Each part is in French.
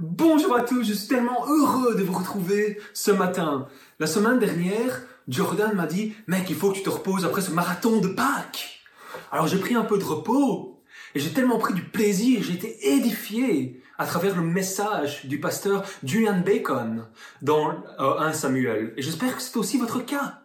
Bonjour à tous, je suis tellement heureux de vous retrouver ce matin. La semaine dernière, Jordan m'a dit, mec, il faut que tu te reposes après ce marathon de Pâques. Alors j'ai pris un peu de repos et j'ai tellement pris du plaisir, j'ai été édifié à travers le message du pasteur Julian Bacon dans euh, 1 Samuel. Et j'espère que c'est aussi votre cas.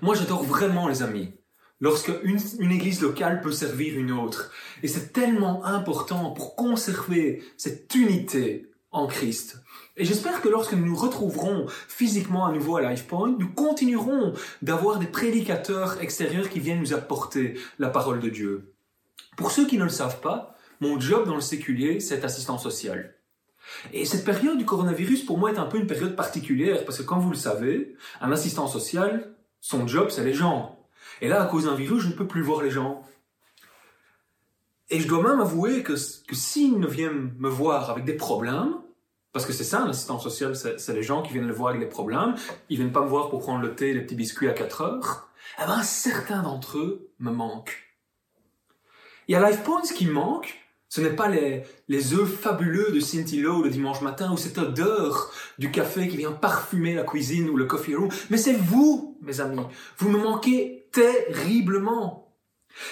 Moi, j'adore vraiment les amis. Lorsque une, église locale peut servir une autre. Et c'est tellement important pour conserver cette unité en Christ. Et j'espère que lorsque nous nous retrouverons physiquement à nouveau à LifePoint, nous continuerons d'avoir des prédicateurs extérieurs qui viennent nous apporter la parole de Dieu. Pour ceux qui ne le savent pas, mon job dans le séculier, c'est assistant social. Et cette période du coronavirus, pour moi, est un peu une période particulière, parce que comme vous le savez, un assistant social, son job, c'est les gens. Et là, à cause d'un virus, je ne peux plus voir les gens. Et je dois même avouer que, que s'ils ne viennent me voir avec des problèmes, parce que c'est ça, un assistant social, c'est les gens qui viennent le voir avec des problèmes, ils viennent pas me voir pour prendre le thé et les petits biscuits à 4 heures, eh ben, certains d'entre eux me manquent. Et à LifePoint, ce qui manque, ce n'est pas les, les œufs fabuleux de Cintilo le dimanche matin ou cette odeur du café qui vient parfumer la cuisine ou le coffee room, mais c'est vous, mes amis. Vous me manquez terriblement.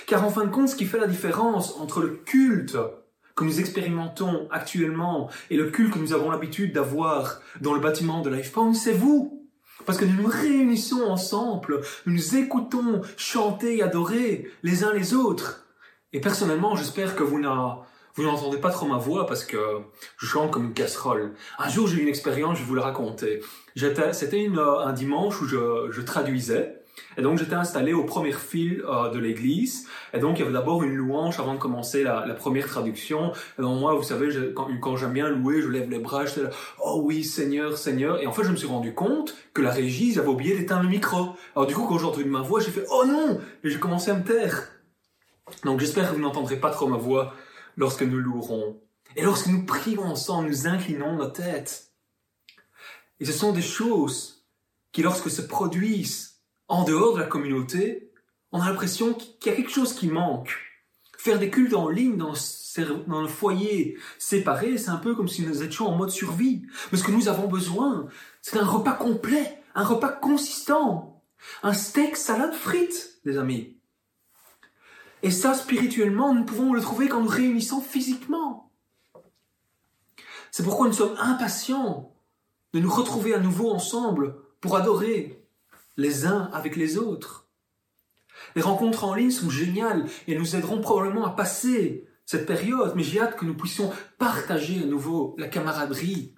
Car en fin de compte, ce qui fait la différence entre le culte que nous expérimentons actuellement et le culte que nous avons l'habitude d'avoir dans le bâtiment de LifePoint, c'est vous. Parce que nous nous réunissons ensemble, nous nous écoutons chanter et adorer les uns les autres. Et personnellement, j'espère que vous n'entendez pas trop ma voix parce que je chante comme une casserole. Un jour, j'ai eu une expérience, je vais vous la raconter. C'était un dimanche où je traduisais. Et donc j'étais installé au premier fil euh, de l'église. Et donc il y avait d'abord une louange avant de commencer la, première traduction. Et donc moi, vous savez, quand, j'aime bien louer, je lève les bras, je là, oh oui, Seigneur, Seigneur. Et en fait, je me suis rendu compte que la régie, avaient oublié d'éteindre le micro. Alors du coup, quand j'ai entendu ma voix, j'ai fait, oh non Et j'ai commencé à me taire. Donc j'espère que vous n'entendrez pas trop ma voix lorsque nous louerons. Et lorsque nous prions ensemble, nous inclinons nos têtes. Et ce sont des choses qui, lorsque se produisent en dehors de la communauté, on a l'impression qu'il y a quelque chose qui manque. Faire des cultes en ligne dans, dans le foyer séparé, c'est un peu comme si nous étions en mode survie. Mais ce que nous avons besoin, c'est un repas complet, un repas consistant. Un steak, salade, frites, les amis. Et ça, spirituellement, nous pouvons le trouver quand nous réunissons physiquement. C'est pourquoi nous sommes impatients de nous retrouver à nouveau ensemble pour adorer les uns avec les autres. Les rencontres en ligne sont géniales et nous aideront probablement à passer cette période, mais j'ai hâte que nous puissions partager à nouveau la camaraderie,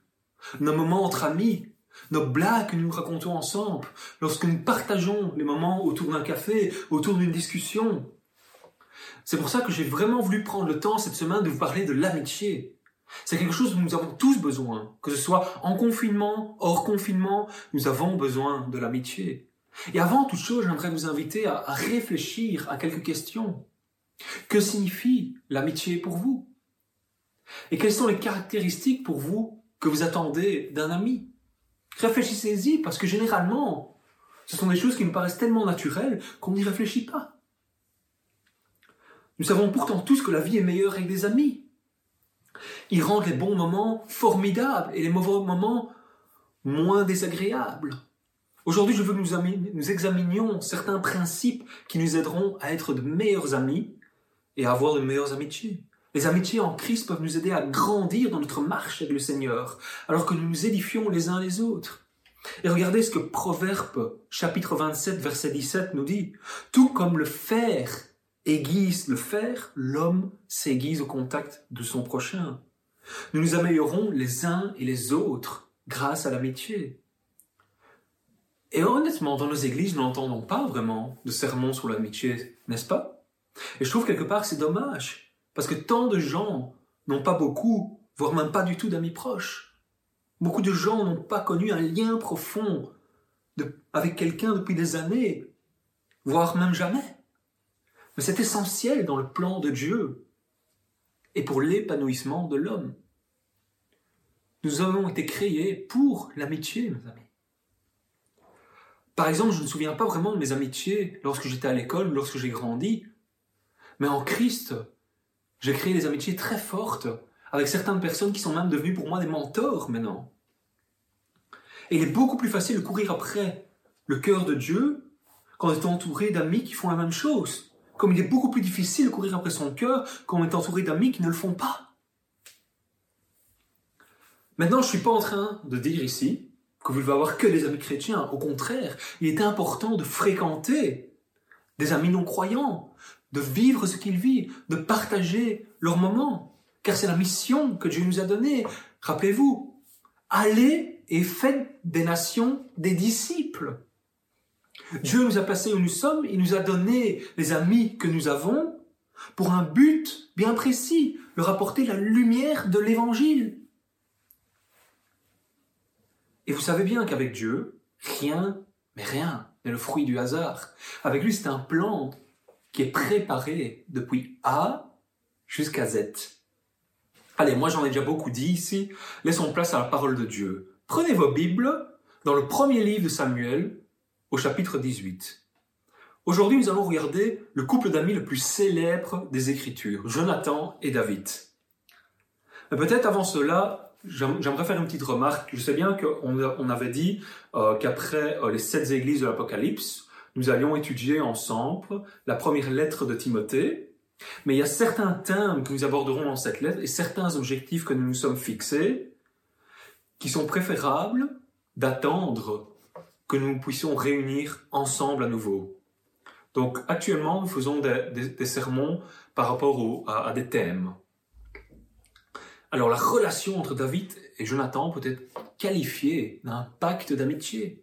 nos moments entre amis, nos blagues que nous racontons ensemble, lorsque nous partageons les moments autour d'un café, autour d'une discussion. C'est pour ça que j'ai vraiment voulu prendre le temps cette semaine de vous parler de l'amitié. C'est quelque chose dont nous avons tous besoin, que ce soit en confinement, hors confinement, nous avons besoin de l'amitié. Et avant toute chose, j'aimerais vous inviter à, réfléchir à quelques questions. Que signifie l'amitié pour vous? Et quelles sont les caractéristiques pour vous que vous attendez d'un ami? Réfléchissez-y parce que généralement, ce sont des choses qui nous paraissent tellement naturelles qu'on n'y réfléchit pas. Nous savons pourtant tous que la vie est meilleure avec des amis. Ils rendent les bons moments formidables et les mauvais moments moins désagréables. Aujourd'hui, je veux que nous, examinions certains principes qui nous aideront à être de meilleurs amis et à avoir de meilleures amitiés. Les amitiés en Christ peuvent nous aider à grandir dans notre marche avec le Seigneur, alors que nous nous édifions les uns les autres. Et regardez ce que Proverbe chapitre 27 verset 17 nous dit. Tout comme le fer aiguise le fer, l'homme s'aiguise au contact de son prochain. Nous nous améliorons les uns et les autres grâce à l'amitié. Et honnêtement, dans nos églises, nous n'entendons pas vraiment de sermons sur l'amitié, n'est-ce pas? Et je trouve quelque part c'est dommage, parce que tant de gens n'ont pas beaucoup, voire même pas du tout d'amis proches. Beaucoup de gens n'ont pas connu un lien profond avec quelqu'un depuis des années, voire même jamais. Mais c'est essentiel dans le plan de Dieu et pour l'épanouissement de l'homme. Nous avons été créés pour l'amitié, mes amis. Par exemple, je ne me souviens pas vraiment de mes amitiés lorsque j'étais à l'école, lorsque j'ai grandi. Mais en Christ, j'ai créé des amitiés très fortes avec certaines personnes qui sont même devenues pour moi des mentors maintenant. Et il est beaucoup plus facile de courir après le cœur de Dieu quand on est entouré d'amis qui font la même chose. Comme il est beaucoup plus difficile de courir après son cœur quand on est entouré d'amis qui ne le font pas. Maintenant, je ne suis pas en train de dire ici que vous devez avoir que des amis chrétiens. Au contraire, il est important de fréquenter des amis non croyants, de vivre ce qu'ils vivent, de partager leurs moments. Car c'est la mission que Dieu nous a donnée. Rappelez-vous, allez et faites des nations des disciples. Dieu nous a placés où nous sommes, il nous a donné les amis que nous avons pour un but bien précis, leur apporter la lumière de l'évangile. Et vous savez bien qu'avec Dieu, rien, mais rien, n'est le fruit du hasard. Avec lui, c'est un plan qui est préparé depuis A jusqu'à Z. Allez, moi j'en ai déjà beaucoup dit ici, laissons place à la parole de Dieu. Prenez vos Bibles dans le premier livre de Samuel, au chapitre 18. Aujourd'hui, nous allons regarder le couple d'amis le plus célèbre des Écritures, Jonathan et David. Peut-être avant cela, J'aimerais faire une petite remarque. Je sais bien qu'on avait dit euh, qu'après euh, les sept églises de l'Apocalypse, nous allions étudier ensemble la première lettre de Timothée. Mais il y a certains thèmes que nous aborderons dans cette lettre et certains objectifs que nous nous sommes fixés qui sont préférables d'attendre que nous puissions réunir ensemble à nouveau. Donc actuellement, nous faisons des, sermons par rapport à des thèmes. Alors la relation entre David et Jonathan peut être qualifiée d'un pacte d'amitié.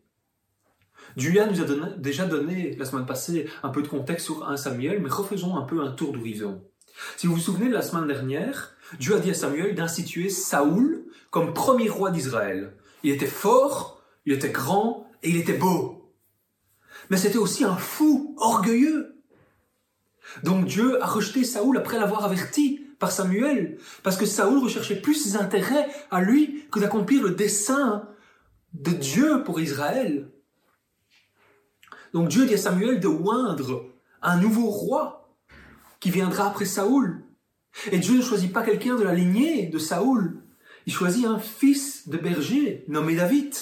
Julia nous a déjà donné la semaine passée un peu de contexte sur 1 Samuel, mais refaisons un peu un tour d'horizon. Si vous vous souvenez de la semaine dernière, Dieu a dit à Samuel d'instituer Saoul comme premier roi d'Israël. Il était fort, il était grand et il était beau. Mais c'était aussi un fou, orgueilleux. Donc Dieu a rejeté Saoul après l'avoir averti par Samuel, parce que Saoul recherchait plus ses intérêts à lui que d'accomplir le dessein de Dieu pour Israël. Donc Dieu dit à Samuel de oindre un nouveau roi qui viendra après Saoul. Et Dieu ne choisit pas quelqu'un de la lignée de Saoul, il choisit un fils de berger nommé David.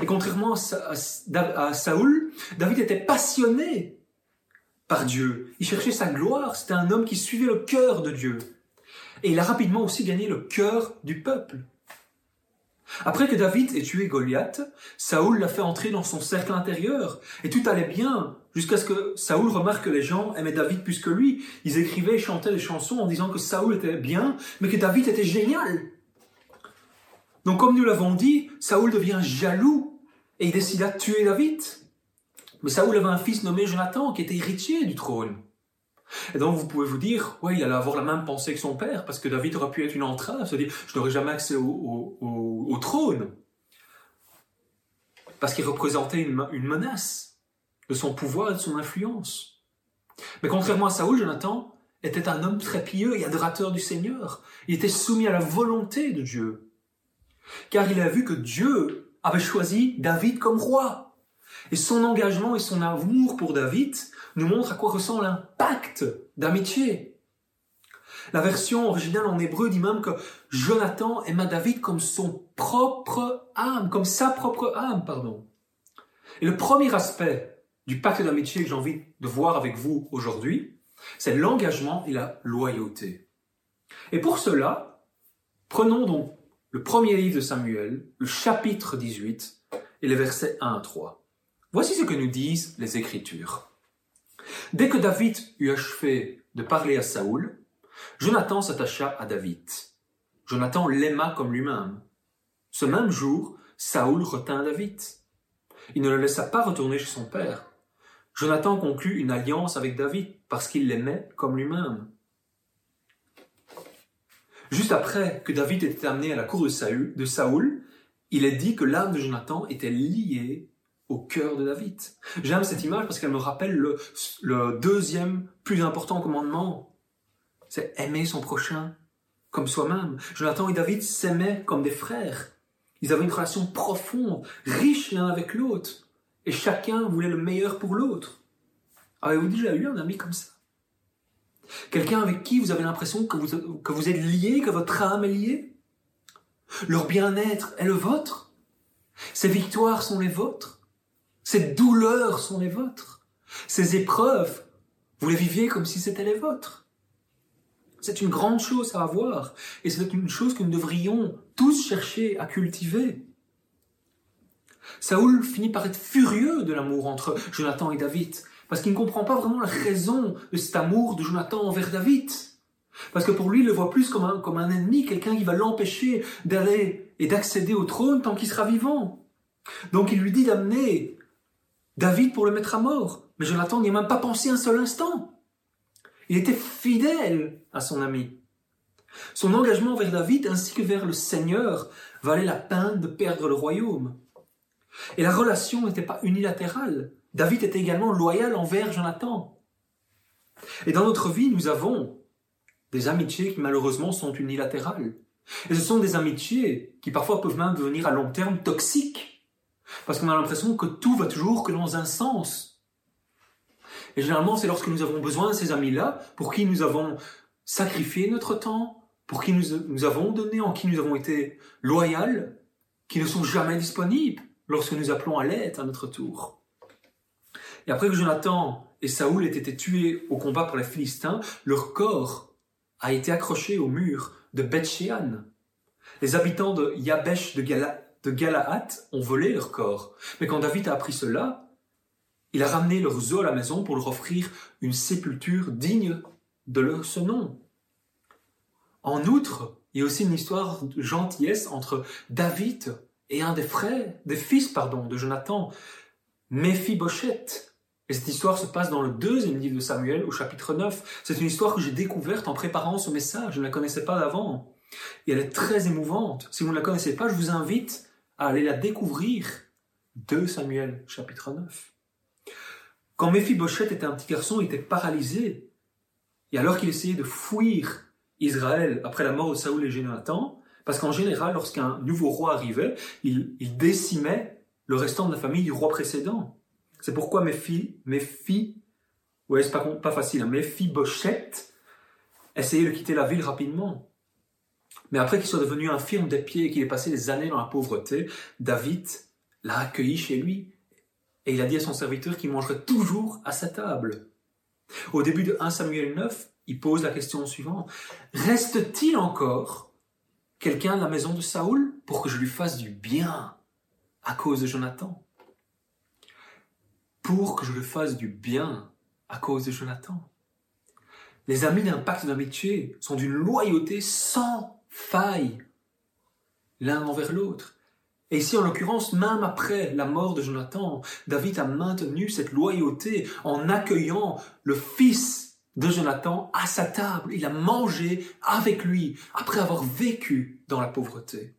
Et contrairement à Saoul, David était passionné par Dieu. Il cherchait sa gloire. C'était un homme qui suivait le cœur de Dieu. Et il a rapidement aussi gagné le cœur du peuple. Après que David ait tué Goliath, Saoul l'a fait entrer dans son cercle intérieur. Et tout allait bien, jusqu'à ce que Saoul remarque que les gens aimaient David plus que lui. Ils écrivaient et chantaient des chansons en disant que Saoul était bien, mais que David était génial. Donc comme nous l'avons dit, Saoul devient jaloux et il décida de tuer David. Mais Saoul avait un fils nommé Jonathan qui était héritier du trône. Et donc vous pouvez vous dire, ouais, il allait avoir la même pensée que son père, parce que David aurait pu être une entrave, se dire, je n'aurai jamais accès au, trône. Parce qu'il représentait une, menace de son pouvoir et de son influence. Mais contrairement à Saoul, Jonathan était un homme très pieux et adorateur du Seigneur. Il était soumis à la volonté de Dieu. Car il a vu que Dieu avait choisi David comme roi. Et son engagement et son amour pour David nous montrent à quoi ressemble un pacte d'amitié. La version originale en hébreu dit même que Jonathan aima David comme son propre âme, comme sa propre âme, pardon. Et le premier aspect du pacte d'amitié que j'ai envie de voir avec vous aujourd'hui, c'est l'engagement et la loyauté. Et pour cela, prenons donc le premier livre de Samuel, le chapitre 18 et les versets 1 à 3. Voici ce que nous disent les Écritures. Dès que David eut achevé de parler à Saoul, Jonathan s'attacha à David. Jonathan l'aima comme lui-même. Ce même jour, Saoul retint David. Il ne le laissa pas retourner chez son père. Jonathan conclut une alliance avec David parce qu'il l'aimait comme lui-même. Juste après que David était amené à la cour de Saoul, il est dit que l'âme de Jonathan était liée au cœur de David. J'aime cette image parce qu'elle me rappelle le, deuxième plus important commandement. C'est aimer son prochain comme soi-même. Jonathan et David s'aimaient comme des frères. Ils avaient une relation profonde, riche l'un avec l'autre. Et chacun voulait le meilleur pour l'autre. Avez-vous déjà eu un ami comme ça? Quelqu'un avec qui vous avez l'impression que vous, que vous êtes lié, que votre âme est liée? Leur bien-être est le vôtre? Ces victoires sont les vôtres? Ces douleurs sont les vôtres Ces épreuves, vous les viviez comme si c'était les vôtres c'est une grande chose à avoir et c'est une chose que nous devrions tous chercher à cultiver. Saoul finit par être furieux de l'amour entre Jonathan et David, parce qu'il ne comprend pas vraiment la raison de cet amour de Jonathan envers David. Parce que pour lui, il le voit plus comme un, comme un ennemi, quelqu'un qui va l'empêcher d'aller et d'accéder au trône tant qu'il sera vivant. Donc il lui dit d'amener David pour le mettre à mort. Mais Jonathan n'y a même pas pensé un seul instant. Il était fidèle à son ami. Son engagement vers David ainsi que vers le Seigneur valait la peine de perdre le royaume. Et la relation n'était pas unilatérale. David était également loyal envers Jonathan. Et dans notre vie, nous avons des amitiés qui malheureusement sont unilatérales. Et ce sont des amitiés qui parfois peuvent même devenir à long terme toxiques. Parce qu'on a l'impression que tout va toujours que dans un sens. Et généralement, c'est lorsque nous avons besoin de ces amis-là, pour qui nous avons sacrifié notre temps, pour qui nous, avons donné, en qui nous avons été loyaux, qui ne sont jamais disponibles lorsque nous appelons à l'aide à notre tour. Et après que Jonathan et Saoul aient été tués au combat pour les Philistins, leur corps a été accroché au mur de Bethshean. Les habitants de Yabesh de, Gala, de Galaat ont volé leur corps. Mais quand David a appris cela, il a ramené leurs os à la maison pour leur offrir une sépulture digne de leur, ce nom. En outre, il y a aussi une histoire de gentillesse entre David et un des frères, des fils, pardon, de Jonathan, Méphibosheth. Et cette histoire se passe dans le deuxième livre de Samuel, au chapitre 9. C'est une histoire que j'ai découverte en préparant ce message. Je ne la connaissais pas d'avant. Et elle est très émouvante. Si vous ne la connaissez pas, je vous invite à aller la découvrir. 2 Samuel, chapitre 9. Quand Méphibosheth était un petit garçon, il était paralysé. Et alors qu'il essayait de fuir Israël après la mort de Saoul et Jonathan, parce qu'en général, lorsqu'un nouveau roi arrivait, il, décimait le restant de la famille du roi précédent. C'est pourquoi Méphi, Méphi, ouais, c'est pas, pas facile, hein, Méphibosheth essayait de quitter la ville rapidement. Mais après qu'il soit devenu infirme des pieds et qu'il ait passé des années dans la pauvreté, David l'a accueilli chez lui et il a dit à son serviteur qu'il mangerait toujours à sa table. Au début de 1 Samuel 9, il pose la question suivante. Reste-t-il encore quelqu'un de la maison de Saoul pour que je lui fasse du bien à cause de Jonathan? Pour que je lui fasse du bien à cause de Jonathan. Les amis d'un pacte d'amitié sont d'une loyauté sans faille l'un envers l'autre. Et ici, en l'occurrence, même après la mort de Jonathan, David a maintenu cette loyauté en accueillant le fils de Jonathan à sa table. Il a mangé avec lui après avoir vécu dans la pauvreté.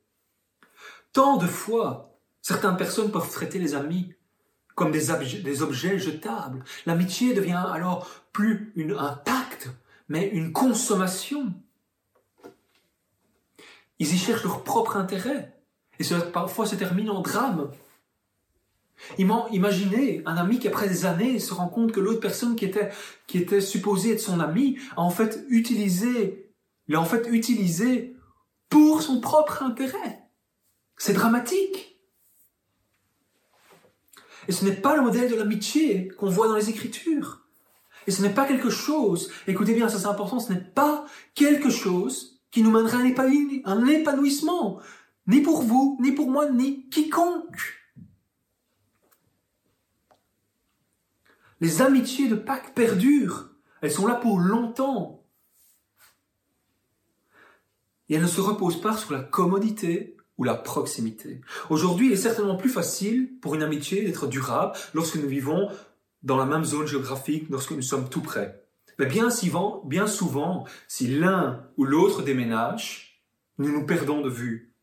Tant de fois, certaines personnes peuvent traiter les amis comme des, objets, jetables. L'amitié devient alors plus un pacte, mais une consommation. Ils y cherchent leur propre intérêt. Et cela parfois se termine en drame. Imaginez un ami qui après des années se rend compte que l'autre personne qui était, supposée être son ami a en fait utilisé, l'a en fait utilisé pour son propre intérêt. C'est dramatique. Et ce n'est pas le modèle de l'amitié qu'on voit dans les Écritures. Et ce n'est pas quelque chose, écoutez bien, ça c'est important, ce n'est pas quelque chose qui nous mènerait à un épanouissement ni pour vous, ni pour moi, ni quiconque. Les amitiés de Pâques perdurent. Elles sont là pour longtemps. Et elles ne se reposent pas sur la commodité ou la proximité. Aujourd'hui, il est certainement plus facile pour une amitié d'être durable lorsque nous vivons dans la même zone géographique, lorsque nous sommes tout près. Mais bien souvent, bien souvent si l'un ou l'autre déménage, nous nous perdons de vue.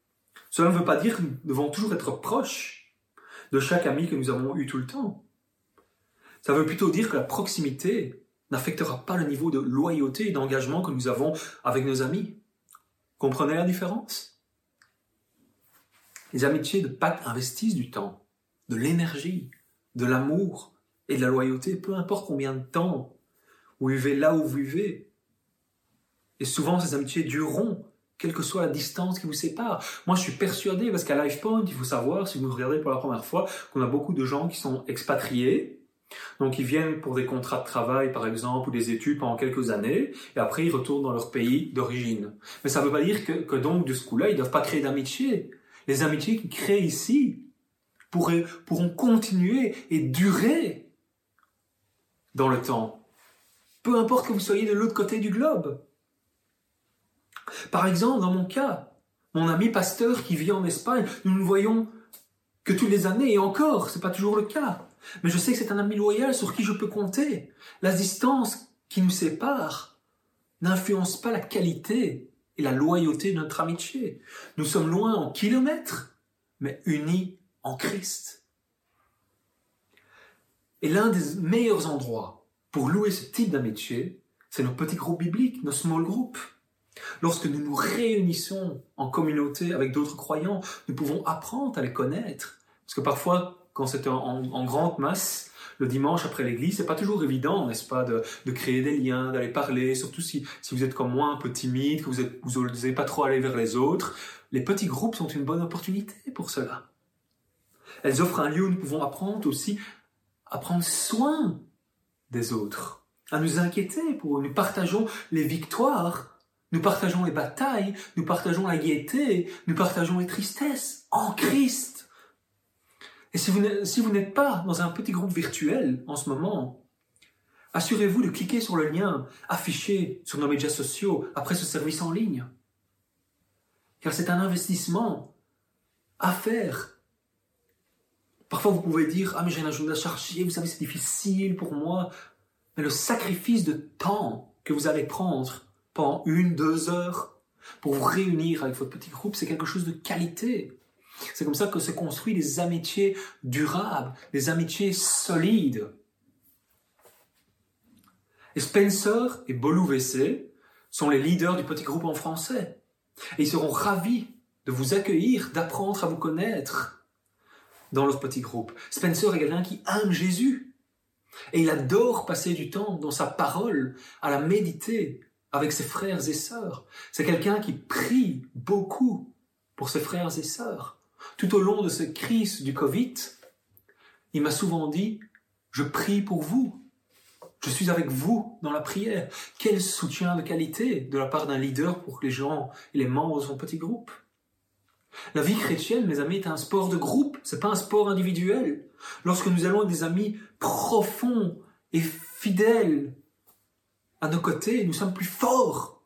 Cela ne veut pas dire que nous devons toujours être proches de chaque ami que nous avons eu tout le temps. Ça veut plutôt dire que la proximité n'affectera pas le niveau de loyauté et d'engagement que nous avons avec nos amis. Comprenez la différence? Les amitiés de Pâques investissent du temps, de l'énergie, de l'amour et de la loyauté, peu importe combien de temps vous vivez là où vous vivez. Et souvent, ces amitiés dureront, quelle que soit la distance qui vous sépare. Moi, je suis persuadé, parce qu'à LifePoint, il faut savoir, si vous regardez pour la première fois, qu'on a beaucoup de gens qui sont expatriés, donc ils viennent pour des contrats de travail, par exemple, ou des études pendant quelques années, et après ils retournent dans leur pays d'origine. Mais ça ne veut pas dire que, donc de ce coup-là, ils ne doivent pas créer d'amitié. Les amitiés qu'ils créent ici pourront continuer et durer dans le temps. Peu importe que vous soyez de l'autre côté du globe. Par exemple, dans mon cas, mon ami pasteur qui vit en Espagne, nous ne voyons que toutes les années, et encore, c'est pas toujours le cas. Mais je sais que c'est un ami loyal sur qui je peux compter. La distance qui nous sépare n'influence pas la qualité et la loyauté de notre amitié. Nous sommes loin en kilomètres, mais unis en Christ. Et l'un des meilleurs endroits pour louer ce type d'amitié, c'est nos petits groupes bibliques, nos small groups. Lorsque nous nous réunissons en communauté avec d'autres croyants, nous pouvons apprendre à les connaître. Parce que parfois, quand c'est en, grande masse, le dimanche après l'église, c'est pas toujours évident, n'est-ce pas, de, créer des liens, d'aller parler, surtout si, vous êtes comme moi un peu timide, que vous n'osez pas trop aller vers les autres. Les petits groupes sont une bonne opportunité pour cela. Elles offrent un lieu où nous pouvons apprendre aussi à prendre soin des autres, à nous inquiéter pour eux. Nous partageons les victoires, nous partageons les batailles, nous partageons la gaieté, nous partageons les tristesses en Christ. Et si vous n'êtes pas dans un petit groupe virtuel en ce moment, assurez-vous de cliquer sur le lien affiché sur nos médias sociaux après ce service en ligne. Car c'est un investissement à faire. Parfois vous pouvez dire, ah mais j'ai un agenda chargé, vous savez c'est difficile pour moi. Mais le sacrifice de temps que vous allez prendre pendant une, deux heures pour vous réunir avec votre petit groupe, c'est quelque chose de qualité. C'est comme ça que se construit des amitiés durables, des amitiés solides. Et Spencer et Bolou WC sont les leaders du petit groupe en français. Et ils seront ravis de vous accueillir, d'apprendre à vous connaître dans leur petit groupe. Spencer est quelqu'un qui aime Jésus. Et il adore passer du temps dans sa parole, à la méditer avec ses frères et sœurs. C'est quelqu'un qui prie beaucoup pour ses frères et sœurs. Tout au long de cette crise du Covid, il m'a souvent dit, je prie pour vous. Je suis avec vous dans la prière. Quel soutien de qualité de la part d'un leader pour les gens et les membres de son petit groupe. La vie chrétienne, mes amis, est un sport de groupe, c'est pas un sport individuel. Lorsque nous allons des amis profonds et fidèles à nos côtés, nous sommes plus forts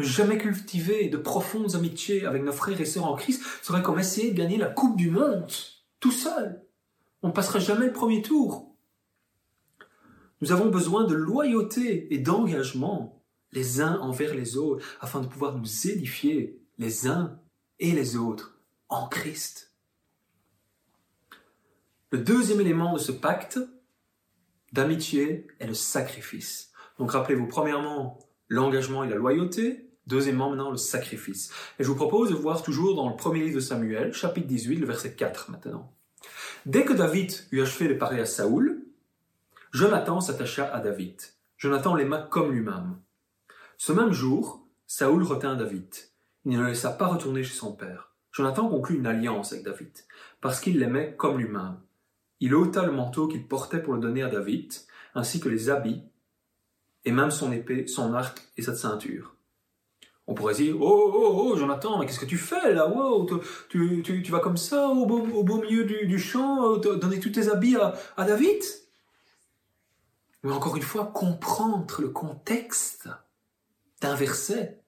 ne jamais cultiver de profondes amitiés avec nos frères et sœurs en Christ serait comme essayer de gagner la Coupe du Monde tout seul. On ne passera jamais le premier tour. Nous avons besoin de loyauté et d'engagement les uns envers les autres afin de pouvoir nous édifier les uns et les autres en Christ. Le deuxième élément de ce pacte d'amitié est le sacrifice. Donc rappelez-vous, premièrement, l'engagement et la loyauté. Deuxièmement, maintenant, le sacrifice. Et je vous propose de voir toujours dans le premier livre de Samuel, chapitre 18, le verset 4 maintenant. Dès que David eut achevé de parler à Saoul, Jonathan s'attacha à David. Jonathan l'aima comme lui-même. Ce même jour, Saoul retint David. Il ne le laissa pas retourner chez son père. Jonathan conclut une alliance avec David, parce qu'il l'aimait comme lui-même. Il ôta le manteau qu'il portait pour le donner à David, ainsi que les habits, et même son épée, son arc et sa ceinture. On pourrait dire, oh, oh, oh, Jonathan, mais qu'est-ce que tu fais là? Wow, tu, tu, tu, vas comme ça au beau, au beau milieu du, champ, euh, donner tous tes habits à, à David Mais encore une fois, comprendre le contexte d'un verset,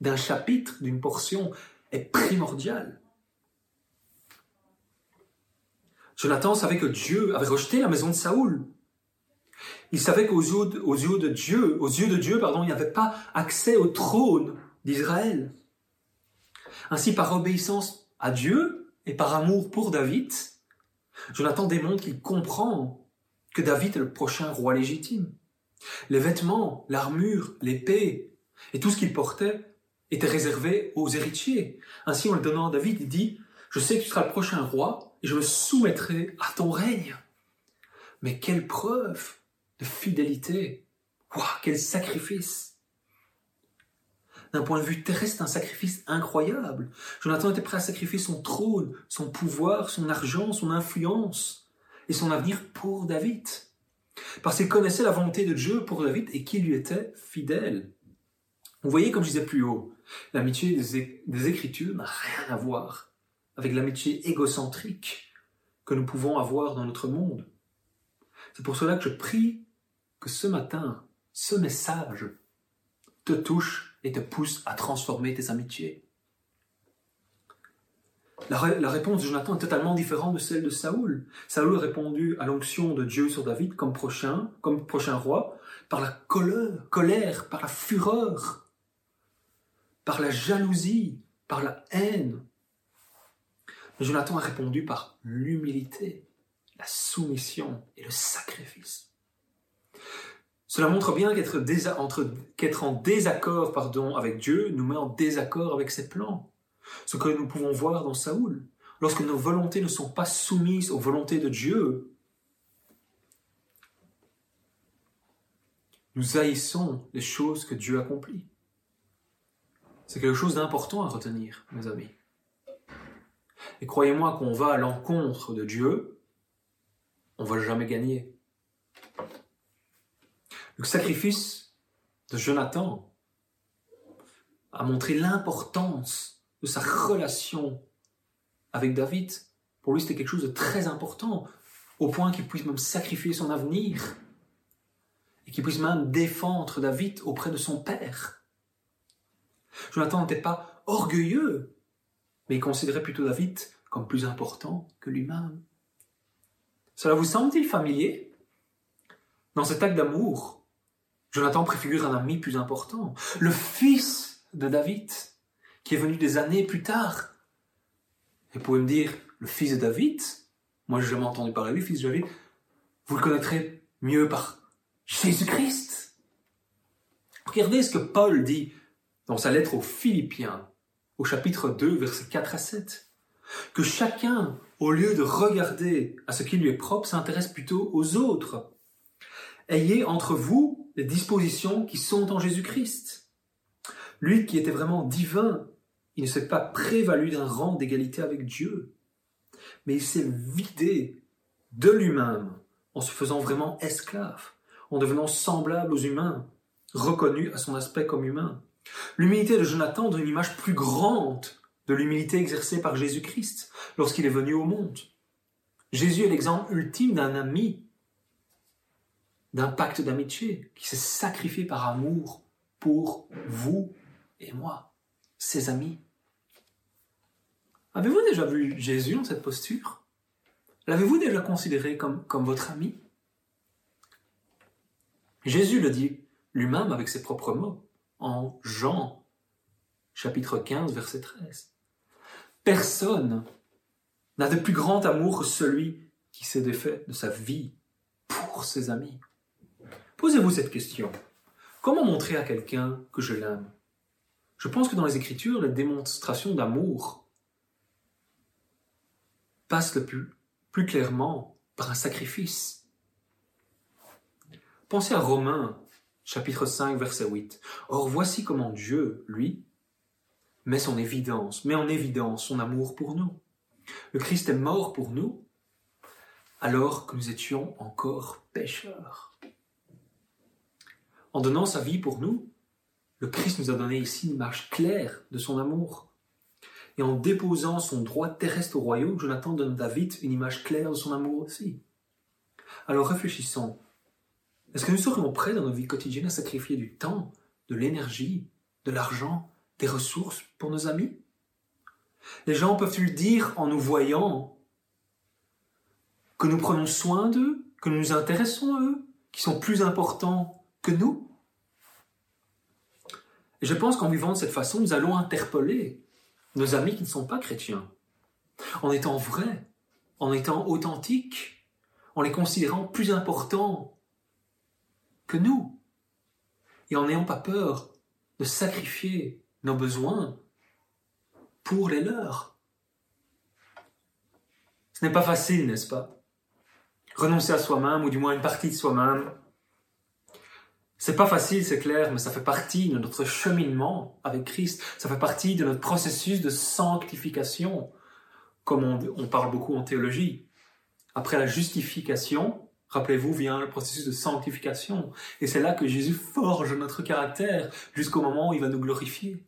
d'un chapitre, d'une portion est primordial. Jonathan savait que Dieu avait rejeté la maison de Saoul. Il savait qu'aux yeux, de Dieu, aux yeux de Dieu, pardon, il n'y avait pas accès au trône d'Israël. Ainsi, par obéissance à Dieu et par amour pour David, Jonathan démontre qu'il comprend que David est le prochain roi légitime. Les vêtements, l'armure, l'épée et tout ce qu'il portait étaient réservés aux héritiers. Ainsi, en le donnant à David, il dit, je sais que tu seras le prochain roi et je me soumettrai à ton règne. Mais quelle preuve de fidélité. Quel sacrifice. d'un point de vue terrestre, un sacrifice incroyable. Jonathan était prêt à sacrifier son trône, son pouvoir, son argent, son influence et son avenir pour David. Parce qu'il connaissait la volonté de Dieu pour David et qu'il lui était fidèle. Vous voyez, comme je disais plus haut, l'amitié des Écritures n'a rien à voir avec l'amitié égocentrique que nous pouvons avoir dans notre monde. C'est pour cela que je prie que ce matin, ce message te touche et te pousse à transformer tes amitiés. La, réponse de Jonathan est totalement différente de celle de Saoul. Saoul a répondu à l'onction de Dieu sur David comme prochain, comme prochain roi, par la colère, colère, par la fureur, par la jalousie, par la haine. Mais Jonathan a répondu par l'humilité, la soumission et le sacrifice. Cela montre bien qu'être en désaccord pardon, avec Dieu nous met en désaccord avec ses plans. Ce que nous pouvons voir dans Saoul. Lorsque nos volontés ne sont pas soumises aux volontés de Dieu, nous haïssons les choses que Dieu accomplit. C'est quelque chose d'important à retenir, mes amis. Et croyez-moi qu'on va à l'encontre de Dieu, on ne va jamais gagner. Le sacrifice de Jonathan a montré l'importance de sa relation avec David. Pour lui, c'était quelque chose de très important, au point qu'il puisse même sacrifier son avenir et qu'il puisse même défendre David auprès de son père. Jonathan n'était pas orgueilleux, mais il considérait plutôt David comme plus important que lui-même. Cela vous semble-t-il familier? Dans cet acte d'amour, Jonathan préfigure un ami plus important, le fils de David, qui est venu des années plus tard. Et vous pouvez me dire, le fils de David, moi j'ai jamais entendu parler du fils de David, vous le connaîtrez mieux par Jésus-Christ. Regardez ce que Paul dit dans sa lettre aux Philippiens, au chapitre 2, versets 4 à 7. Que chacun, au lieu de regarder à ce qui lui est propre, s'intéresse plutôt aux autres. Ayez entre vous les dispositions qui sont en Jésus-Christ. Lui qui était vraiment divin, il ne s'est pas prévalu d'un rang d'égalité avec Dieu, mais il s'est vidé de lui-même en se faisant vraiment esclave, en devenant semblable aux humains, reconnu à son aspect comme humain. L'humilité de Jonathan donne une image plus grande de l'humilité exercée par Jésus-Christ lorsqu'il est venu au monde. Jésus est l'exemple ultime d'un ami d'un pacte d'amitié qui s'est sacrifié par amour pour vous et moi, ses amis. Avez-vous déjà vu Jésus dans cette posture? L'avez-vous déjà considéré comme, comme votre ami? Jésus le dit lui-même avec ses propres mots en Jean chapitre 15 verset 13. Personne n'a de plus grand amour que celui qui s'est défait de sa vie pour ses amis. Posez-vous cette question. Comment montrer à quelqu'un que je l'aime? Je pense que dans les Écritures, la démonstration d'amour passe le plus, plus clairement par un sacrifice. Pensez à Romains, chapitre 5, verset 8. Or voici comment Dieu, lui, met son évidence, met en évidence son amour pour nous. Le Christ est mort pour nous alors que nous étions encore pécheurs. En donnant sa vie pour nous, le Christ nous a donné ici une image claire de son amour. Et en déposant son droit terrestre au royaume, Jonathan donne à David une image claire de son amour aussi. Alors réfléchissons. Est-ce que nous serions prêts dans nos vies quotidiennes à sacrifier du temps, de l'énergie, de l'argent, des ressources pour nos amis? Les gens peuvent-ils dire en nous voyant que nous prenons soin d'eux, que nous nous intéressons à eux, qui sont plus importants que nous? Je pense qu'en vivant de cette façon, nous allons interpeller nos amis qui ne sont pas chrétiens, en étant vrais, en étant authentiques, en les considérant plus importants que nous, et en n'ayant pas peur de sacrifier nos besoins pour les leurs. Ce n'est pas facile, n'est-ce pas? Renoncer à soi-même, ou du moins une partie de soi-même, C'est pas facile, c'est clair, mais ça fait partie de notre cheminement avec Christ. Ça fait partie de notre processus de sanctification, comme on, on parle beaucoup en théologie. Après la justification, rappelez-vous, vient le processus de sanctification. Et c'est là que Jésus forge notre caractère jusqu'au moment où il va nous glorifier.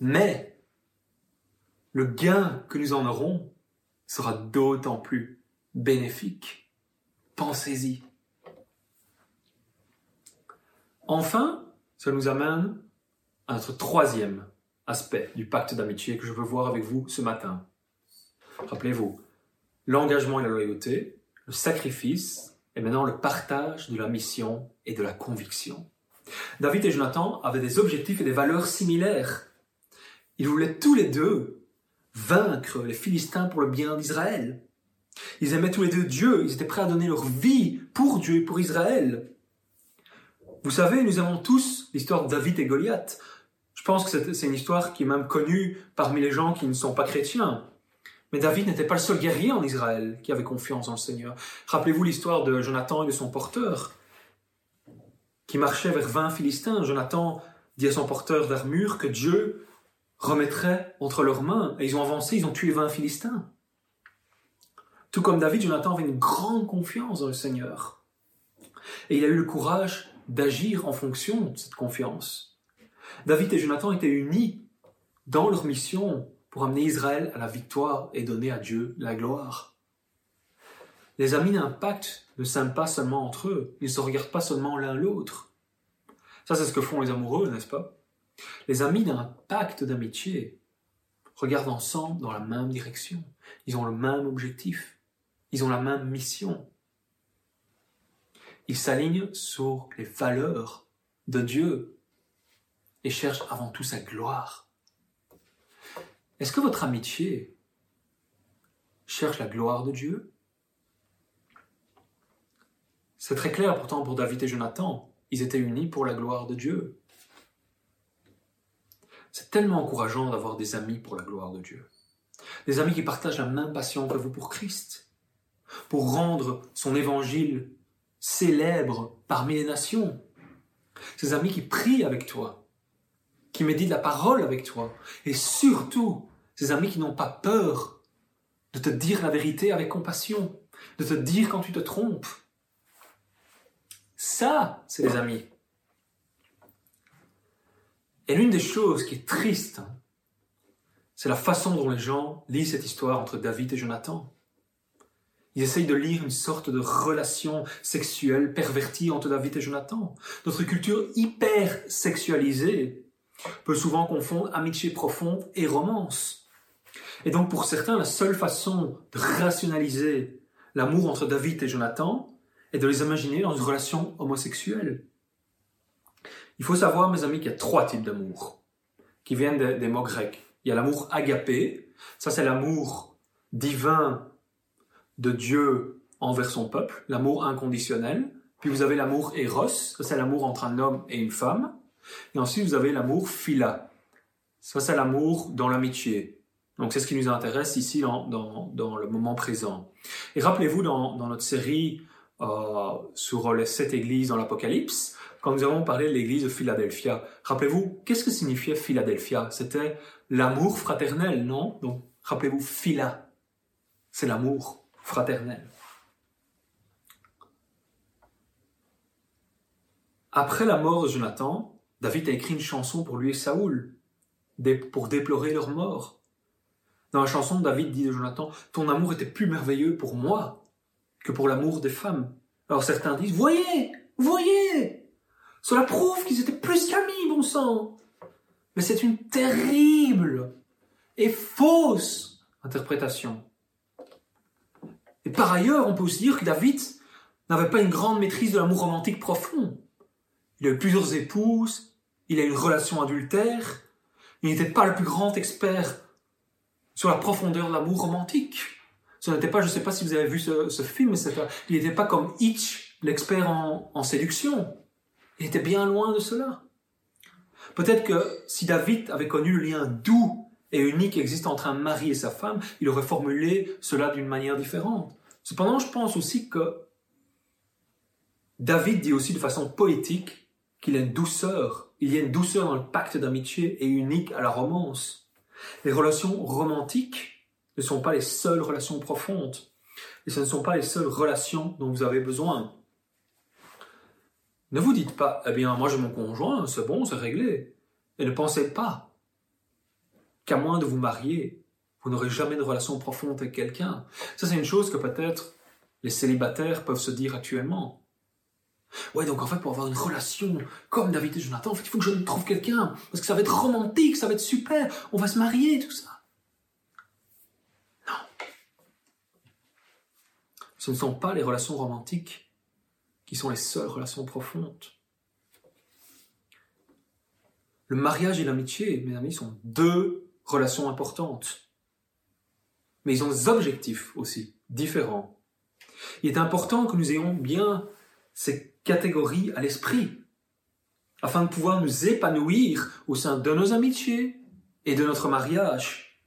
Mais le gain que nous en aurons sera d'autant plus bénéfique. Pensez-y. Enfin, ça nous amène à notre troisième aspect du pacte d'amitié que je veux voir avec vous ce matin. Rappelez-vous, l'engagement et la loyauté, le sacrifice et maintenant le partage de la mission et de la conviction. David et Jonathan avaient des objectifs et des valeurs similaires. Ils voulaient tous les deux vaincre les Philistins pour le bien d'Israël. Ils aimaient tous les deux Dieu, ils étaient prêts à donner leur vie pour Dieu et pour Israël. Vous savez, nous avons tous l'histoire de David et Goliath. Je pense que c'est une histoire qui est même connue parmi les gens qui ne sont pas chrétiens. Mais David n'était pas le seul guerrier en Israël qui avait confiance en le Seigneur. Rappelez-vous l'histoire de Jonathan et de son porteur, qui marchait vers 20 Philistins. Jonathan dit à son porteur d'armure que Dieu remettrait entre leurs mains. Et ils ont avancé, ils ont tué 20 Philistins. Tout comme David, Jonathan avait une grande confiance dans le Seigneur. Et il a eu le courage d'agir en fonction de cette confiance. David et Jonathan étaient unis dans leur mission pour amener Israël à la victoire et donner à Dieu la gloire. Les amis d'un pacte ne s'aiment pas seulement entre eux, ils ne se regardent pas seulement l'un l'autre. Ça, c'est ce que font les amoureux, n'est-ce pas? Les amis d'un pacte d'amitié regardent ensemble dans la même direction. Ils ont le même objectif. Ils ont la même mission. Ils s'alignent sur les valeurs de Dieu et cherchent avant tout sa gloire. Est-ce que votre amitié cherche la gloire de Dieu? C'est très clair pourtant pour David et Jonathan. Ils étaient unis pour la gloire de Dieu. C'est tellement encourageant d'avoir des amis pour la gloire de Dieu. Des amis qui partagent la même passion que vous pour Christ, pour rendre son évangile célèbre parmi les nations. Ces amis qui prient avec toi, qui méditent la parole avec toi, et surtout ces amis qui n'ont pas peur de te dire la vérité avec compassion, de te dire quand tu te trompes. Ça, c'est les amis. Et l'une des choses qui est triste, c'est la façon dont les gens lisent cette histoire entre David et Jonathan. Ils essayent de lire une sorte de relation sexuelle pervertie entre David et Jonathan. Notre culture hyper sexualisée peut souvent confondre amitié profonde et romance. Et donc pour certains, la seule façon de rationaliser l'amour entre David et Jonathan est de les imaginer dans une relation homosexuelle. Il faut savoir, mes amis, qu'il y a trois types d'amour qui viennent des, mots grecs. Il y a l'amour agapé, ça c'est l'amour divin de Dieu envers son peuple, l'amour inconditionnel. Puis vous avez l'amour éros, c'est l'amour entre un homme et une femme. Et ensuite vous avez l'amour phila. Ça c'est l'amour dans l'amitié. Donc c'est ce qui nous intéresse ici dans, dans, le moment présent. Et rappelez-vous dans, dans notre série euh, sur les sept églises dans l'Apocalypse, quand nous avons parlé de l'église de Philadelphia, rappelez-vous, qu'est-ce que signifiait Philadelphia? C'était l'amour fraternel, non? Donc rappelez-vous, phila, c'est l'amour fraternel. Après la mort de Jonathan, David a écrit une chanson pour lui et Saoul, pour déplorer leur mort. Dans la chanson, David dit de Jonathan, Ton amour était plus merveilleux pour moi que pour l'amour des femmes. Alors certains disent, Voyez, voyez, cela prouve qu'ils étaient plus qu'amis, bon sang. Mais c'est une terrible et fausse interprétation. Et par ailleurs, on peut aussi dire que David n'avait pas une grande maîtrise de l'amour romantique profond. Il a eu plusieurs épouses, il a eu une relation adultère, il n'était pas le plus grand expert sur la profondeur de l'amour romantique. Ce n'était pas, je ne sais pas si vous avez vu ce, film, mais il n'était pas comme Hitch, l'expert en, en séduction. Il était bien loin de cela. Peut-être que si David avait connu le lien doux et unique qui existe entre un mari et sa femme, il aurait formulé cela d'une manière différente. Cependant, je pense aussi que David dit aussi de façon poétique qu'il y a une douceur, il y a une douceur dans le pacte d'amitié et unique à la romance. Les relations romantiques ne sont pas les seules relations profondes, et ce ne sont pas les seules relations dont vous avez besoin. Ne vous dites pas, eh bien, moi j'ai mon conjoint, c'est bon, c'est réglé. Et ne pensez pas qu'à moins de vous marier, vous n'aurez jamais de relation profonde avec quelqu'un. Ça, c'est une chose que peut-être les célibataires peuvent se dire actuellement. Ouais, donc en fait, pour avoir une relation comme David et Jonathan, en fait, il faut que je trouve quelqu'un, parce que ça va être romantique, ça va être super, on va se marier, tout ça. Non. Ce ne sont pas les relations romantiques qui sont les seules relations profondes. Le mariage et l'amitié, mes amis, sont deux relations importantes. Mais ils ont des objectifs aussi différents. Il est important que nous ayons bien ces catégories à l'esprit, afin de pouvoir nous épanouir au sein de nos amitiés et de notre mariage,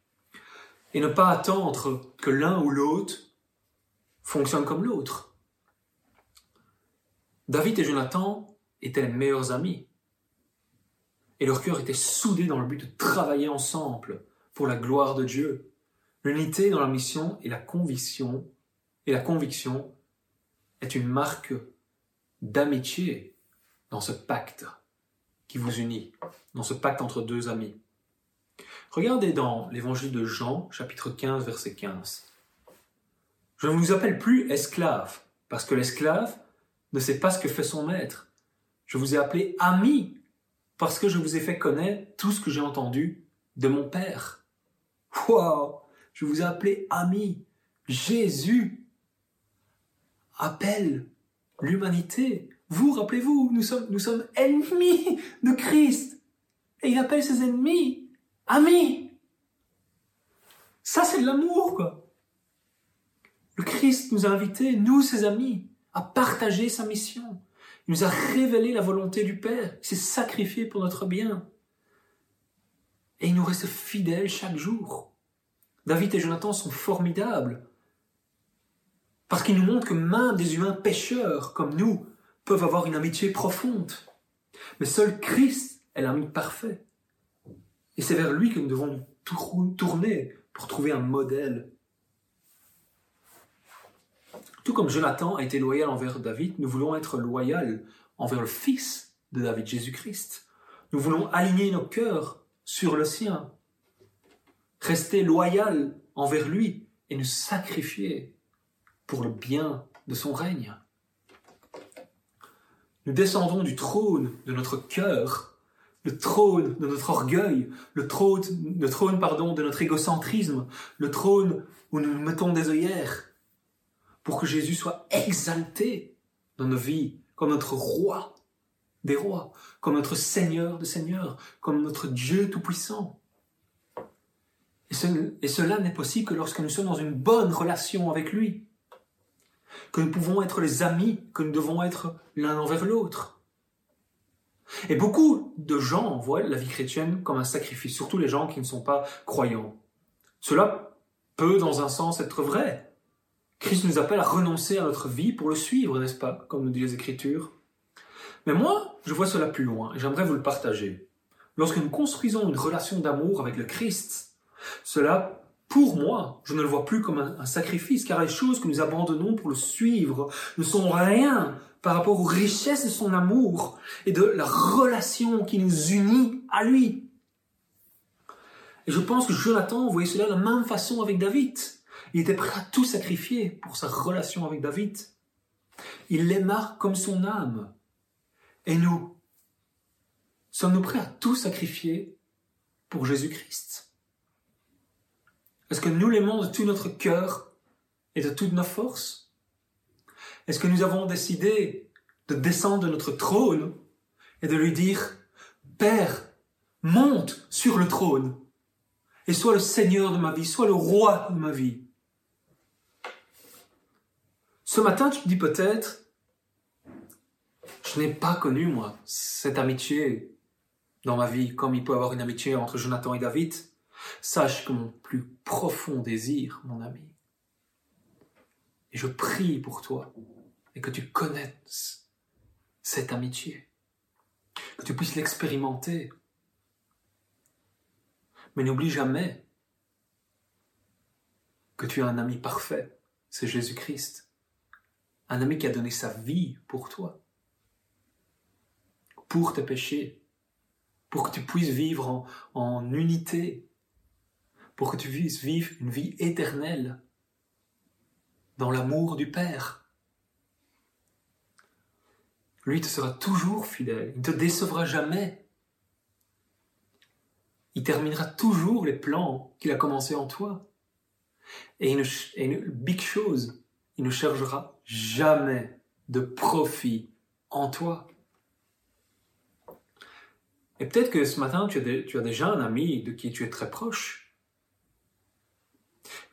et ne pas attendre que l'un ou l'autre fonctionne comme l'autre. David et Jonathan étaient les meilleurs amis, et leur cœur était soudé dans le but de travailler ensemble pour la gloire de Dieu. L'unité dans la mission et la conviction, et la conviction est une marque d'amitié dans ce pacte qui vous unit, dans ce pacte entre deux amis. Regardez dans l'évangile de Jean, chapitre 15, verset 15. Je ne vous appelle plus esclave, parce que l'esclave ne sait pas ce que fait son maître. Je vous ai appelé ami, parce que je vous ai fait connaître tout ce que j'ai entendu de mon Père. Wow Je vous ai appelé ami. Jésus appelle l'humanité. Vous, rappelez-vous, nous sommes, ennemis de Christ. Et il appelle ses ennemis amis. Ça, c'est de l'amour, quoi. Le Christ nous a invités, nous, ses amis, à partager sa mission. Il nous a révélé la volonté du Père. Il s'est sacrifié pour notre bien. Et il nous reste fidèle chaque jour. David et Jonathan sont formidables. Parce qu'il nous montre que même des humains pécheurs comme nous peuvent avoir une amitié profonde. Mais seul Christ est l'ami parfait. Et c'est vers lui que nous devons tourner pour trouver un modèle. Tout comme Jonathan a été loyal envers David, nous voulons être loyaux envers le Fils de David, Jésus-Christ. Nous voulons aligner nos cœurs sur le sien, rester loyal envers lui et nous sacrifier pour le bien de son règne. Nous descendons du trône de notre cœur, le trône de notre orgueil, le trône, le trône pardon, de notre égocentrisme, le trône où nous mettons des œillères, pour que Jésus soit exalté dans nos vies comme notre roi des rois, comme notre Seigneur de seigneurs, comme notre Dieu tout-puissant. Et cela n'est possible que lorsque nous sommes dans une bonne relation avec lui que nous pouvons être les amis que nous devons être l'un envers l'autre. Et beaucoup de gens voient la vie chrétienne comme un sacrifice, surtout les gens qui ne sont pas croyants. Cela peut, dans un sens, être vrai. Christ nous appelle à renoncer à notre vie pour le suivre, n'est-ce pas, comme nous dit les Écritures. Mais moi, je vois cela plus loin et j'aimerais vous le partager. Lorsque nous construisons une relation d'amour avec le Christ, cela pour moi, je ne le vois plus comme un, sacrifice, car les choses que nous abandonnons pour le suivre ne sont rien par rapport aux richesses de son amour et de la relation qui nous unit à lui. Et je pense que Jonathan voyait cela de la même façon avec David. Il était prêt à tout sacrifier pour sa relation avec David. Il l'aima comme son âme. Et nous, sommes-nous prêts à tout sacrifier pour Jésus-Christ? Est-ce que nous l'aimons de tout notre cœur et de toutes nos forces Est-ce que nous avons décidé de descendre de notre trône et de lui dire, Père, monte sur le trône et sois le Seigneur de ma vie, sois le roi de ma vie. Ce matin, tu te dis peut-être, je n'ai pas connu, moi, cette amitié dans ma vie, comme il peut y avoir une amitié entre Jonathan et David. Sache que mon plus profond désir, mon ami, et je prie pour toi, et que tu connaisses cette amitié, que tu puisses l'expérimenter. Mais n'oublie jamais que tu as un ami parfait, c'est Jésus-Christ. Un ami qui a donné sa vie pour toi, pour tes péchés, pour que tu puisses vivre en, en unité, pour que tu puisses vivre une vie éternelle dans l'amour du Père. Lui te sera toujours fidèle, il ne te décevra jamais. Il terminera toujours les plans qu'il a commencés en toi. Et une, big chose, il ne cherchera jamais de profit en toi. Et peut-être que ce matin, tu as, déjà un ami de qui tu es très proche.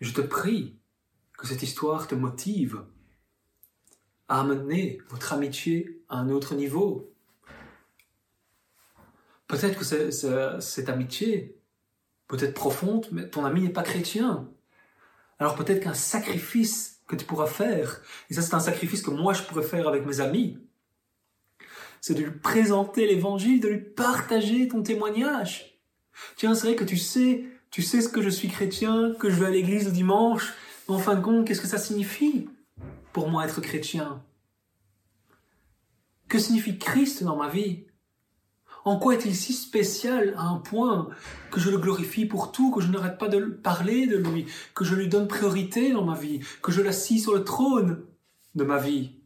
Je te prie que cette histoire te motive à amener votre amitié à un autre niveau. Peut-être que cette amitié peut être profonde, mais ton ami n'est pas chrétien. Alors peut-être qu'un sacrifice que tu pourras faire, et ça c'est un sacrifice que moi je pourrais faire avec mes amis, c'est de lui présenter l'évangile, de lui partager ton témoignage. Tiens, c'est vrai que tu sais, tu sais ce que je suis chrétien, que je vais à l'église le dimanche, mais en fin de compte, qu'est-ce que ça signifie pour moi être chrétien? Que signifie Christ dans ma vie? En quoi est-il si spécial à un point que je le glorifie pour tout, que je n'arrête pas de parler de lui, que je lui donne priorité dans ma vie, que je l'assis sur le trône de ma vie?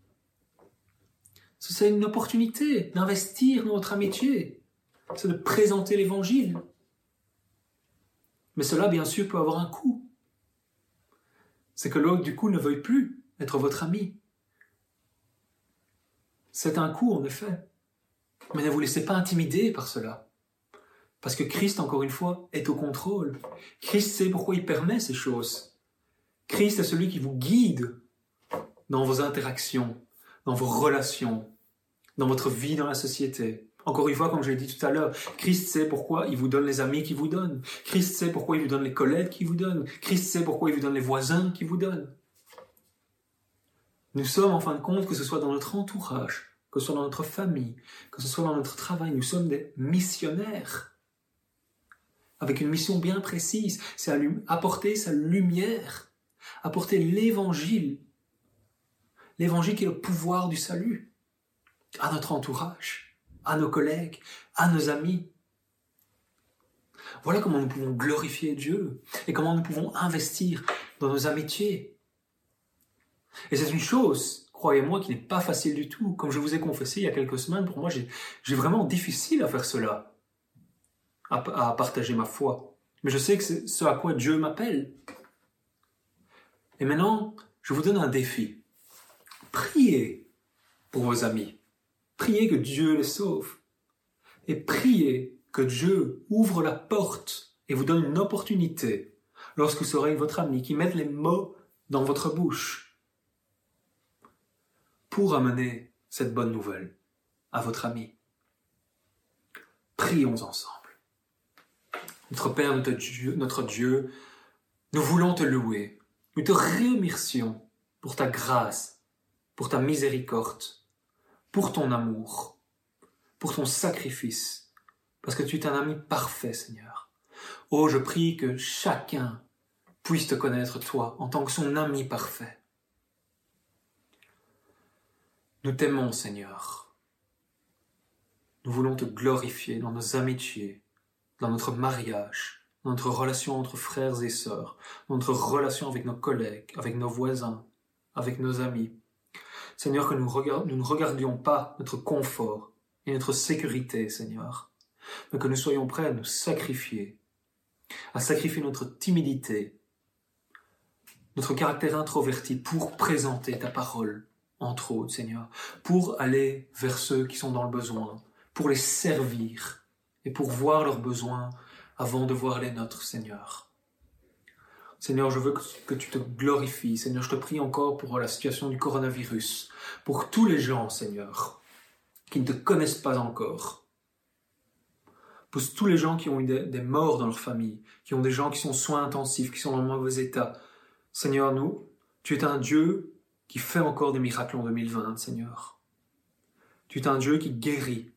C'est une opportunité d'investir notre amitié. C'est de présenter l'évangile. Mais cela, bien sûr, peut avoir un coût. C'est que l'autre, du coup, ne veuille plus être votre ami. C'est un coût, en effet. Mais ne vous laissez pas intimider par cela. Parce que Christ, encore une fois, est au contrôle. Christ sait pourquoi il permet ces choses. Christ est celui qui vous guide dans vos interactions, dans vos relations, dans votre vie dans la société. Encore une fois, comme je l'ai dit tout à l'heure, Christ sait pourquoi il vous donne les amis qu'il vous donne. Christ sait pourquoi il vous donne les collègues qu'il vous donne. Christ sait pourquoi il vous donne les voisins qu'il vous donne. Nous sommes, en fin de compte, que ce soit dans notre entourage, que ce soit dans notre famille, que ce soit dans notre travail, nous sommes des missionnaires. Avec une mission bien précise, c'est apporter sa lumière, apporter l'évangile. L'évangile qui est le pouvoir du salut à notre entourage, à nos collègues, à nos amis. Voilà comment nous pouvons glorifier Dieu et comment nous pouvons investir dans nos amitiés. Et c'est une chose, croyez-moi, qui n'est pas facile du tout. Comme je vous ai confessé il y a quelques semaines, pour moi, j'ai vraiment difficile à faire cela, à, à partager ma foi. Mais je sais que c'est ce à quoi Dieu m'appelle. Et maintenant, je vous donne un défi. Priez pour vos amis. Priez que Dieu les sauve. Et priez que Dieu ouvre la porte et vous donne une opportunité lorsque vous serez votre ami, qui mette les mots dans votre bouche pour amener cette bonne nouvelle à votre ami. Prions ensemble. Notre Père, notre Dieu, notre Dieu, nous voulons te louer. Nous te remercions pour ta grâce, pour ta miséricorde pour ton amour, pour ton sacrifice, parce que tu es un ami parfait, Seigneur. Oh, je prie que chacun puisse te connaître, toi, en tant que son ami parfait. Nous t'aimons, Seigneur. Nous voulons te glorifier dans nos amitiés, dans notre mariage, dans notre relation entre frères et sœurs, dans notre relation avec nos collègues, avec nos voisins, avec nos amis. Seigneur, que nous, ne regardions pas notre confort et notre sécurité, Seigneur, mais que nous soyons prêts à nous sacrifier, à sacrifier notre timidité, notre caractère introverti pour présenter ta parole, entre autres, Seigneur, pour aller vers ceux qui sont dans le besoin, pour les servir et pour voir leurs besoins avant de voir les nôtres, Seigneur. Seigneur, je veux que tu te glorifies. Seigneur, je te prie encore pour la situation du coronavirus, pour tous les gens, Seigneur, qui ne te connaissent pas encore, pour tous les gens qui ont eu des, morts dans leur famille, qui ont des gens qui sont soins intensifs, qui sont en mauvais état. Seigneur, nous, tu es un Dieu qui fait encore des miracles en 2020, Seigneur. Tu es un Dieu qui guérit.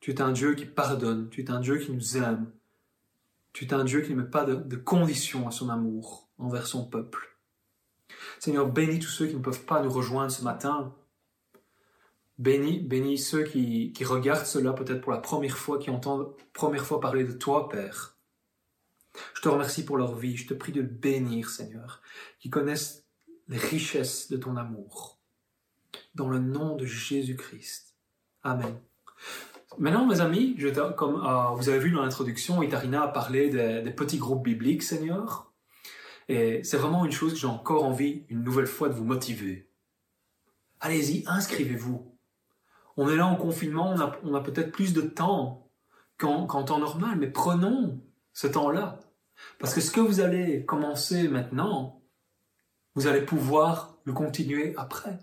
Tu es un Dieu qui pardonne. Tu es un Dieu qui nous aime. Tu es un Dieu qui ne met pas de, de conditions à son amour envers son peuple. Seigneur, bénis tous ceux qui ne peuvent pas nous rejoindre ce matin. Bénis, bénis ceux qui, qui regardent cela peut-être pour la première fois, qui entendent première fois parler de toi, Père. Je te remercie pour leur vie. Je te prie de bénir, Seigneur, qui connaissent les richesses de ton amour. Dans le nom de Jésus-Christ. Amen. Maintenant, mes amis, comme euh, vous avez vu dans l'introduction, Itarina a parlé des, petits groupes bibliques, Seigneur. Et c'est vraiment une chose que j'ai encore envie, une nouvelle fois, de vous motiver. Allez-y, inscrivez-vous. On est là en confinement, on a peut-être plus de temps qu'en temps normal, mais prenons ce temps-là. Parce que ce que vous allez commencer maintenant, vous allez pouvoir le continuer après.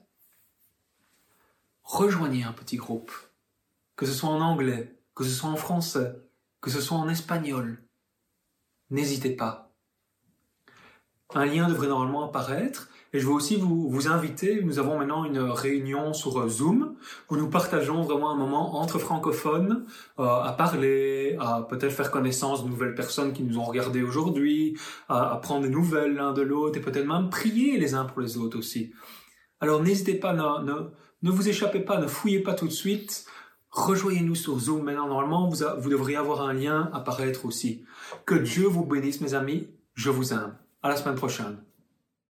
Rejoignez un petit groupe, que ce soit en anglais, que ce soit en français, que ce soit en espagnol. N'hésitez pas. Un lien devrait normalement apparaître et je veux aussi vous, vous inviter, nous avons maintenant une réunion sur euh, Zoom où nous partageons vraiment un moment entre francophones euh, à parler, à peut-être faire connaissance de nouvelles personnes qui nous ont regardés aujourd'hui, à, à prendre des nouvelles l'un de l'autre et peut-être même prier les uns pour les autres aussi. Alors n'hésitez pas, ne, ne, ne, vous échappez pas, ne fouillez pas tout de suite. Rejoignez-nous sur Zoom maintenant. Normalement, vous, a, vous devriez avoir un lien apparaître aussi. Que Dieu vous bénisse, mes amis. Je vous aime. À la semaine prochaine.